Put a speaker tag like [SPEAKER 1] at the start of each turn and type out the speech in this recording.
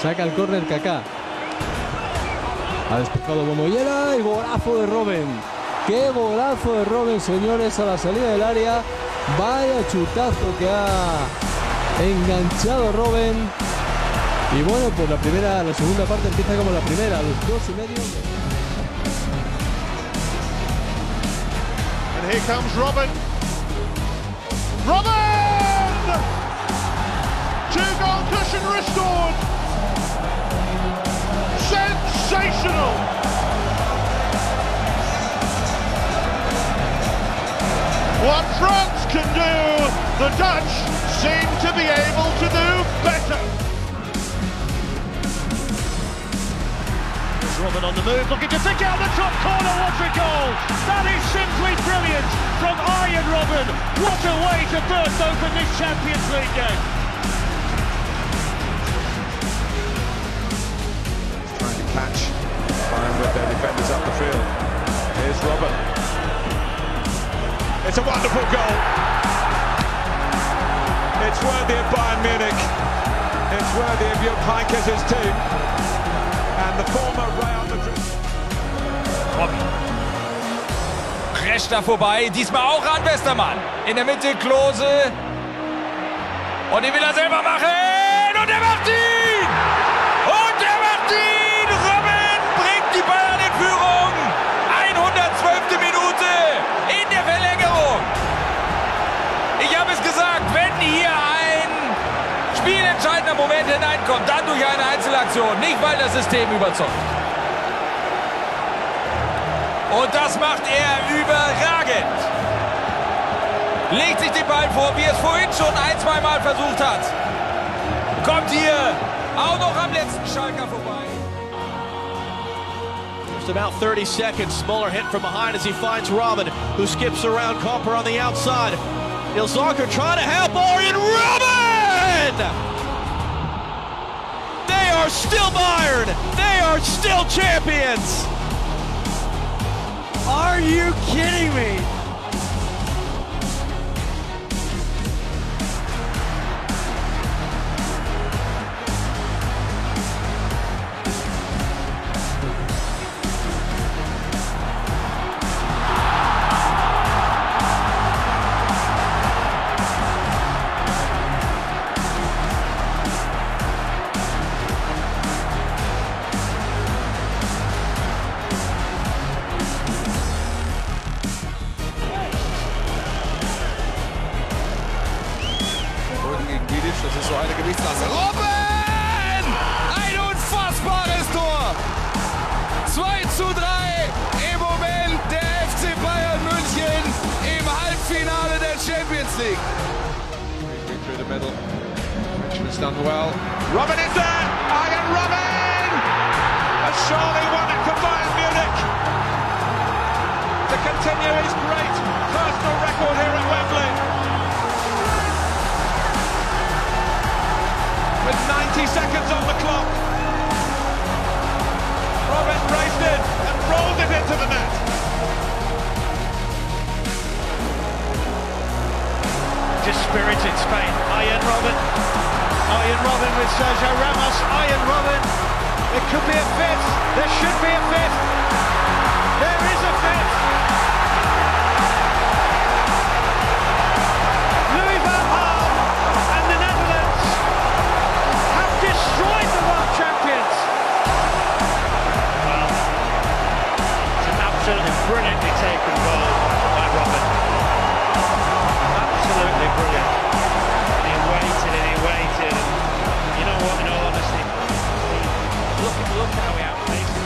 [SPEAKER 1] Saca el córner Kaká. Ha despejado Momoyela y golazo de Robben. Qué golazo de Robben, señores, a la salida del área. Vaya chutazo que ha enganchado Robben. Y bueno, pues la primera, la segunda parte empieza como la primera, los dos y medio.
[SPEAKER 2] And here comes Robin. Robin! Two goal cushion restored. Sensational! What France can do, the Dutch seem to be able to do better.
[SPEAKER 3] Robben on the move, looking to take out the top corner. What a goal! That is simply brilliant from Arjen Robben. What a way to burst open this Champions League game.
[SPEAKER 4] It's a wonderful goal. It's worthy of Bayern Munich. It's worthy of Jupp Heynckes' team. And the former Real Madrid.
[SPEAKER 5] Crasht da vorbei. Diesmal auch an Westermann. In der Mitte Klose. Und den will er selber machen. Und er macht ihn! Spielentscheidender Moment hineinkommt, dann durch eine Einzelaktion. Nicht, weil das System überzeugt. Und das macht er überragend. Legt sich den Ball vor, wie es vorhin schon ein, zwei Mal versucht hat. Kommt hier auch noch am letzten Schalker vorbei.
[SPEAKER 3] Just about 30 seconds. Smaller hit from behind as he finds Robin, who skips around Copper on the outside. Ilzarker trying to help Orion Robin! They are still Bayern! They are still champions! Are you kidding me?
[SPEAKER 5] Champions League.
[SPEAKER 4] Through the middle. Richmond's done well.
[SPEAKER 2] Robben is there! Arjen Robben!
[SPEAKER 4] And surely won it Bayern Munich. To continue his great personal record here at Wembley. With 90 seconds on the clock.
[SPEAKER 3] Robben. Arjen Robben with Sergio Ramos. Arjen Robben. It could be a fifth. There should be a fifth. There is Yeah.